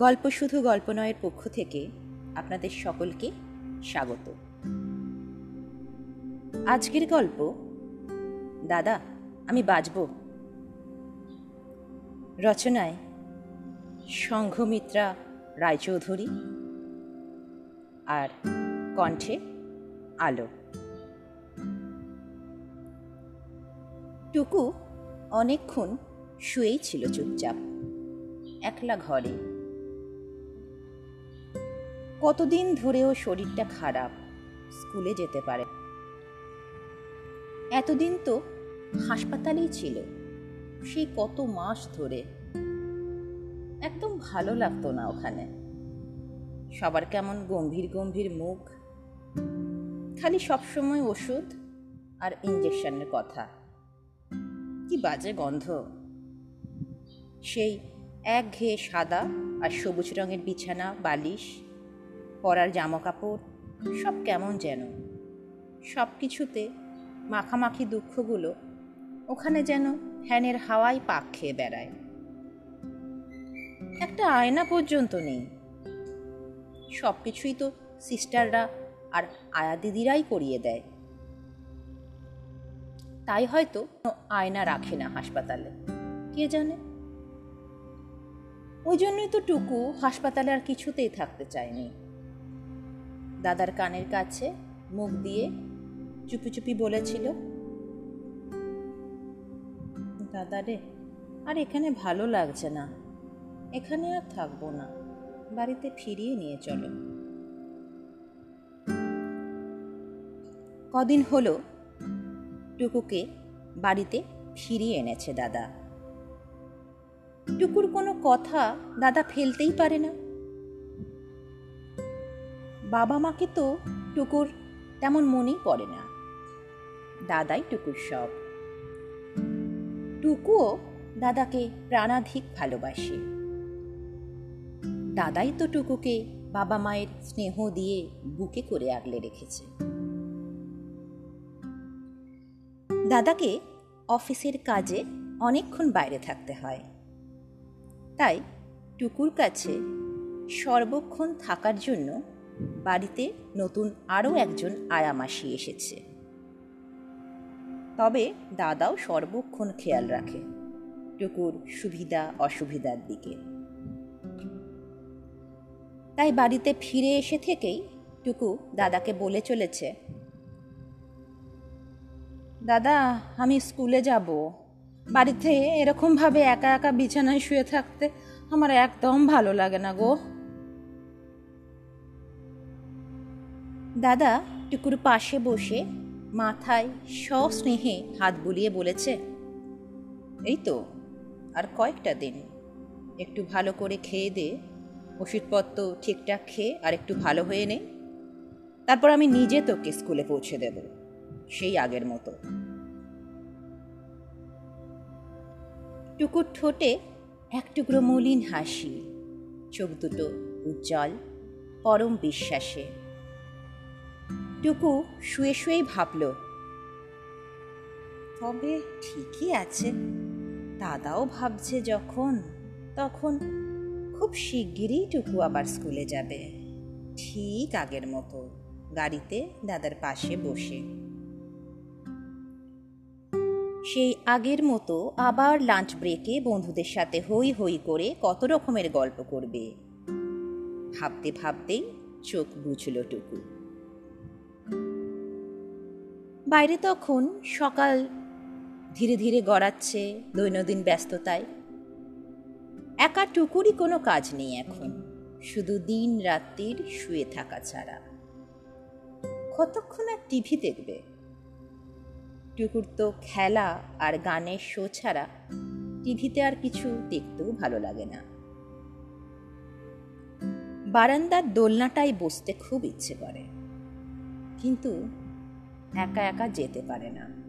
গল্প শুধু গল্প নয়ের পক্ষ থেকে আপনাদের সকলকে স্বাগত। আজকের গল্প, দাদা, আমি বাজব। রচনায় সংঘমিত্রা রায়চৌধুরী আর কণ্ঠে আলো। টুকু অনেকক্ষণ শুয়েই ছিল চুপচাপ, একলা ঘরে। কতদিন ধরেও শরীরটা খারাপ, স্কুলে যেতে পারে এতদিন তো হাসপাতালেই ছিল সেই কত মাস ধরে। একদম ভালো লাগতো না ওখানে। সবার কেমন গম্ভীর গম্ভীর মুখ, খালি সবসময় ওষুধ আর ইঞ্জেকশনের কথা। কি বাজে গন্ধ। সেই এক ঘেয়ে সাদা আর সবুজ রঙের বিছানা, বালিশ পরার জামা কাপড় সব কেমন যেন। সব কিছুতে মাখামাখি দুঃখগুলো ওখানে যেন ফ্যানের হাওয়ায় পাক খেয়ে বেড়ায়। একটা আয়না পর্যন্ত নেই। সব কিছুই তো সিস্টাররা আর আয়া দিদিরাই করিয়ে দেয়। তাই হয়তো আয়না রাখে না হাসপাতালে, কে জানে? ওই জন্যই তো টুকু হাসপাতালে আর কিছুতেই থাকতে চায়নি দাদার কানের কাছে মুখ দিয়ে চুপি চুপি বলেছিল, দাদা রে, আর এখানে ভালো লাগছে না। এখানে আর থাকব না। বাড়িতে ফিরিয়ে নিয়ে চলো। কদিন হলো টুকুকে বাড়িতে ফিরিয়ে এনেছে দাদা। টুকুর কোনো কথা দাদা ফেলতেই পারে না। বাবা মাকে তো টুকুর তেমন মনেই পড়ে না। দাদাই টুকুর সব। টুকুও দাদাকে প্রাণাধিক ভালোবাসে। দাদাই তো টুকুকে বাবা মায়ের স্নেহ দিয়ে বুকে করে আগলে রেখেছে। দাদাকে অফিসের কাজে অনেকক্ষণ বাইরে থাকতে হয়। তাই টুকুর কাছে সর্বক্ষণ থাকার জন্য বাড়িতে নতুন আরও একজন আয়ামাসি এসেছে। তবে দাদাও সর্বক্ষণ খেয়াল রাখে টুকুর সুবিধা অসুবিধার দিকে। তাই বাড়িতে ফিরে এসে থেকেই টুকু দাদাকে বলে চলেছে, দাদা, আমি স্কুলে যাব। বাড়িতে এরকমভাবে একা একা বিছানায় শুয়ে থাকতে আমার একদম ভালো লাগে না গো। দাদা টুকুর পাশে বসে মাথায় সস্নেহে হাত বুলিয়ে বলেছে, এই তো, আর কয়েকটা দিন। একটু ভালো করে খেয়ে দে, ওষুধপত্র ঠিকঠাক খেয়ে আর একটু ভালো হয়ে নে। তারপর আমি নিজে তোকে স্কুলে পৌঁছে দেব, সেই আগের মতো। টুকুর ঠোঁটে এক টুকরো মলিন হাসি, চোখ দুটো উজ্জ্বল, পরম বিশ্বাসে। টুকু শুয়ে শুয়েই ভাবল, তবে ঠিকই আছে। দাদাও ভাবছে যখন, তখন খুব শিগগিরই টুকু আবার স্কুলে যাবে। ঠিক আগের মতো গাড়িতে দাদার পাশে বসে। সেই আগের মতো আবার লাঞ্চ ব্রেকে বন্ধুদের সাথে হই হই করে কত রকমের গল্প করবে। ভাবতে ভাবতেই চোখ বুঝল টুকু। বাইরে তখন সকাল ধীরে ধীরে গড়াচ্ছে দৈনন্দিন ব্যস্ততায়। একা টুকুরই কোনো কাজ নেই এখন। শুধু দিন রাত্রির শুয়ে থাকা ছাড়া। কতক্ষণ আর টিভি দেখবে? টুকুর তো খেলা আর গানের শো ছাড়া টিভিতে আর কিছু দেখতেও ভালো লাগে না। বারান্দার দোলনাটায় বসতে খুব ইচ্ছে করে। কিন্তু একা একা যেতে পারে না।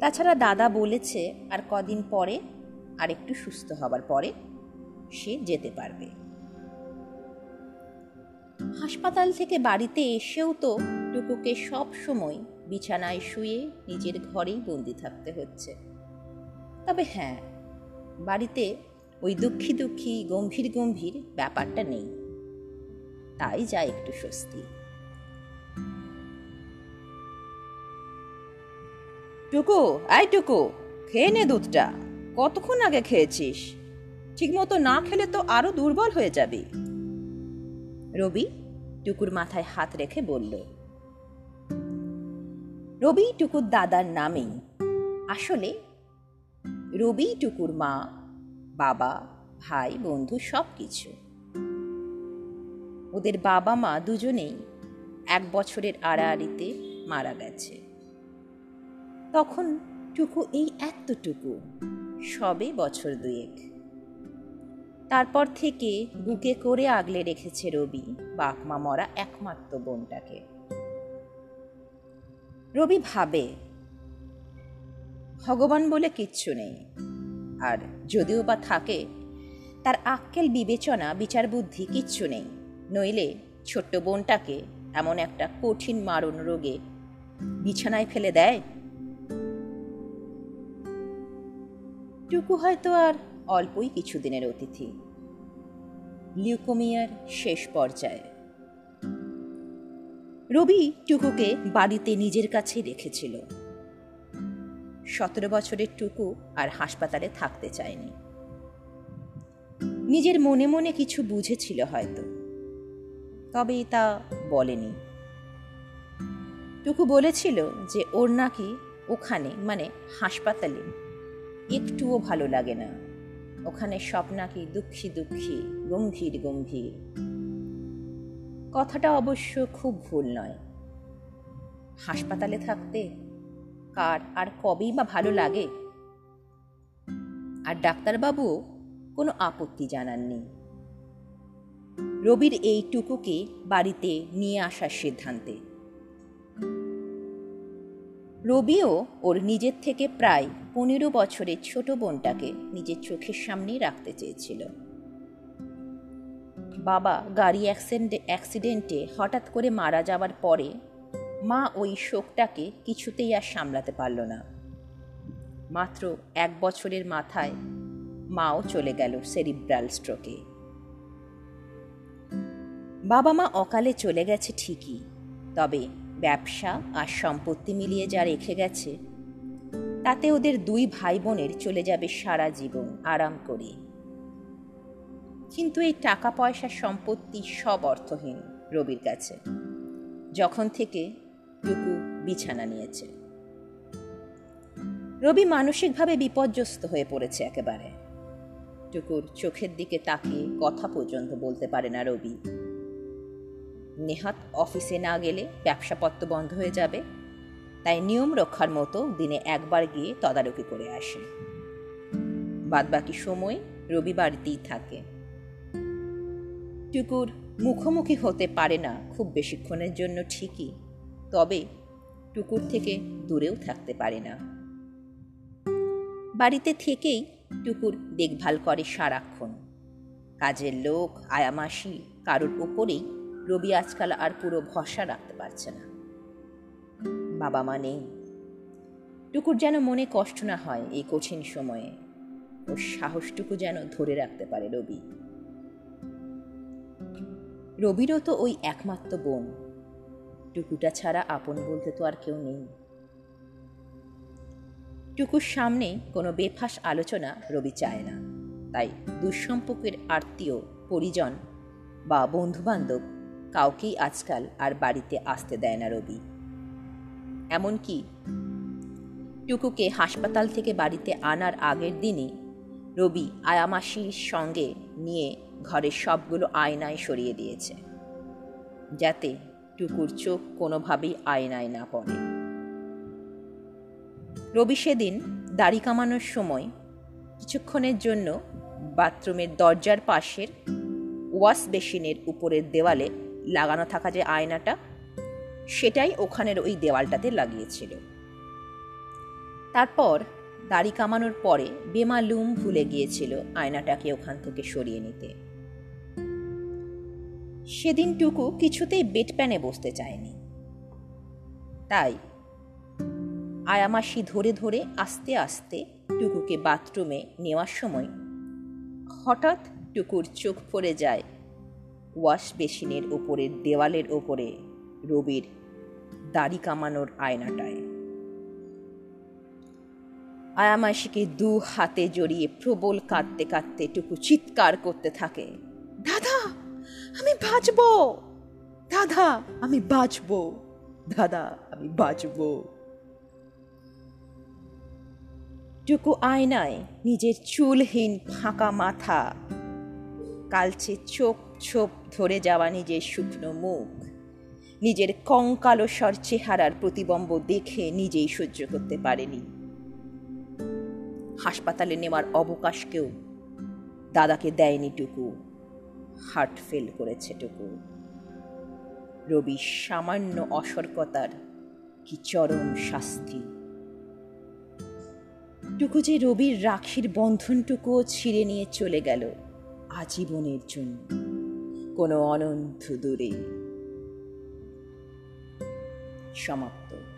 তাছাড়া দাদা বলেছে, আর কদিন পরে, আর একটু সুস্থ হবার পরে, সে যেতে পারবে। হাসপাতাল থেকে বাড়িতে এসেও তো টুকুকে সব সময় বিছানায় শুয়ে নিজের ঘরেই বন্দি থাকতে হচ্ছে। তবে হ্যাঁ বাড়িতে ওই দুঃখী দুঃখী গম্ভীর গম্ভীর ব্যাপারটা নেই। তাই যা একটু স্বস্তি। টুকু আই টুকু, খেয়ে নে দুধটা। কতক্ষণ আগে খেয়েছিস? ঠিকমতো না খেলে তো আরও দুর্বল হয়ে যাবি। রবি টুকুর মাথায় হাত রেখে বলল, রবি টুকুর দাদার নামেই আসলে রবি টুকুর মা, বাবা, ভাই, বন্ধু সব কিছু ওদের বাবা মা দুজনেই এক বছরের আড়াআড়িতে মারা গেছে। তখন টুকু এই এতটুকু, সবে বছর দুয়েক। তারপর থেকে বুকে করে আগলে রেখেছে রবি বাকমা মরা একমাত্র বোনটাকে। রবি ভাবে, ভগবান বলে কিচ্ছু নেই। আর যদিও বা থাকে, তার আক্কেল বিবেচনা, বিচার বুদ্ধি কিচ্ছু নেই। নইলে ছোট্ট বোনটাকে এমন একটা কঠিন মারণ রোগে বিছানায় ফেলে দেয়? টুকু হয়তো আর অল্পই কিছুদিনের অতিথি। লিউকোমিয়ার শেষ পর্যায়ে। রবি টুকুকে বাড়িতে নিজের কাছে রেখেছিল। সতেরো বছরের টুকু আর হাসপাতালে থাকতে চায়নি। নিজের মনে মনে কিছু বুঝেছিল হয়তো। তবে তা বলেনি। টুকু বলেছিল যে ওর নাকি ওখানে মানে হাসপাতালে একটুও ভালো লাগে না। ওখানে সব নাকি দুঃখী দুঃখী, গম্ভীর গম্ভীর। কথাটা অবশ্য খুব ভুল নয়। হাসপাতালে থাকতে কার আর কবেই বা ভালো লাগে? আর ডাক্তারবাবুও কোনো আপত্তি জানাননি। রবির এই টুকুকে বাড়িতে নিয়ে আসার সিদ্ধান্তে। রবিও ওর নিজের থেকে প্রায় পনেরো বছরের ছোট বোনটাকে নিজের চোখের সামনেই রাখতে চেয়েছিল। বাবা গাড়ি অ্যাক্সিডেন্টে হঠাৎ করে মারা যাওয়ার পরে মা ওই শোকটাকে কিছুতেই আর সামলাতে পারল না। মাত্র এক বছরের মাথায় মাও চলে গেল সেরিব্রাল স্ট্রোকে। বাবা মা অকালে চলে গেছে ঠিকই, তবে ব্যবসা আর সম্পত্তি মিলিয়ে যা রেখে গেছে তাতে ওদের দুই ভাই বোনের চলে যাবে সারা জীবন আরাম করে। কিন্তু এই টাকা পয়সা সম্পত্তি সব অর্থহীন রবির কাছে। যখন থেকে টুকু বিছানা নিয়েছে। রবি মানসিকভাবে বিপর্যস্ত হয়ে পড়েছে একেবারে। টুকুর চোখের দিকে তাকিয়ে কথা পর্যন্ত বলতে পারে না রবি। নেহাত অফিসে না গেলে ব্যবসাপত্র বন্ধ হয়ে যাবে। তাই নিয়ম রক্ষার মতো দিনে একবার গিয়ে তদারকি করে আসে। বাদবাকি সময় রবি বাড়িতেই থাকে। টুকুর মুখোমুখি হতে পারে না খুব বেশিক্ষণের জন্য ঠিকই, তবে টুকুর থেকে দূরেও থাকতে পারে না। বাড়িতে থেকেই টুকুর দেখভাল করে সারাক্ষণ। কাজের লোক, আয়ামাসি কারোর উপরেই রবি আজকাল আর পুরো ভরসা রাখতে পারছে না। বাবা মা নেই। টুকুর যেন মনে কষ্ট না হয় এই কঠিন সময়ে। ওর সাহসটুকু যেন ধরে রাখতে পারে রবি। রবিরও তো ওই একমাত্র বোন। টুকুটা ছাড়া আপন বলতে তো আর কেউ নেই। টুকুর সামনে কোনো বেফাস আলোচনা রবি চায় না। তাই দুঃসম্পর্কের আত্মীয়, পরিজন বা বন্ধুবান্ধব কাউকেই আজকাল আর বাড়িতে আসতে দেয় না রবি। এমনকি টুকুকে হাসপাতাল থেকে বাড়িতে আনার আগের দিনই রবি আয়ামাসির সঙ্গে নিয়ে ঘরের সবগুলো আয়নায় সরিয়ে দিয়েছে, যাতে টুকুর চোখ কোনোভাবেই আয়নায় না পড়ে। রবি সেদিন দাড়ি কামানোর সময় কিছুক্ষণের জন্য বাথরুমের দরজার পাশের ওয়াশ বেসিনের উপরের দেওয়ালে লাগানো থাকা যে আয়নাটা সেটাই ওখানের ওই দেওয়ালটাতে লাগিয়েছিল। তারপর দাড়ি কামানোর পরে বেমালুম ভুলে গিয়েছিল আয়নাটাকে ওখান থেকে সরিয়ে নিতে। সেদিন টুকু কিছুতেই বেড প্যানে বসতে চায়নি। তাই আয়ামাসি ধরে ধরে আস্তে আস্তে টুকুকে বাথরুমে নেওয়ার সময় হঠাৎ টুকুর চোখ পড়ে যায় ওয়াশ বেসিনের ওপরের দেওয়ালের ওপরে। রবির দাড়ি কামানোর আয়নাটায়। আয়ামাসিকে দু হাতে জড়িয়ে প্রবল কাঁদতে কাঁদতে টুকু চিৎকার করতে থাকে। দাদা, আমি বাঁচব! দাদা, আমি বাঁচব! দাদা, আমি বাঁচব! টুকু আয়নায় নিজের চুলহীন ফাঁকা মাথা, কালচে চোখ ছোপ ধরে যাওয়া নিজের শুকনো মুখ। নিজের কঙ্কালসর চেহারার প্রতিবম্ব দেখে নিজেই সহ্য করতে পারেনি। হাসপাতালে নেওয়ার অবকাশকেও দাদাকে দেয়নি টুকু। হার্ট ফেল করেছে টুকু। রবি সামান্য অসর্কতার কি চরম শাস্তি? টুকু যে রবির রাখির বন্ধনটুকুও ছিঁড়ে নিয়ে চলে গেল আজীবনের জন্য। কোনো অনন্ত দূরে। সমাপ্ত।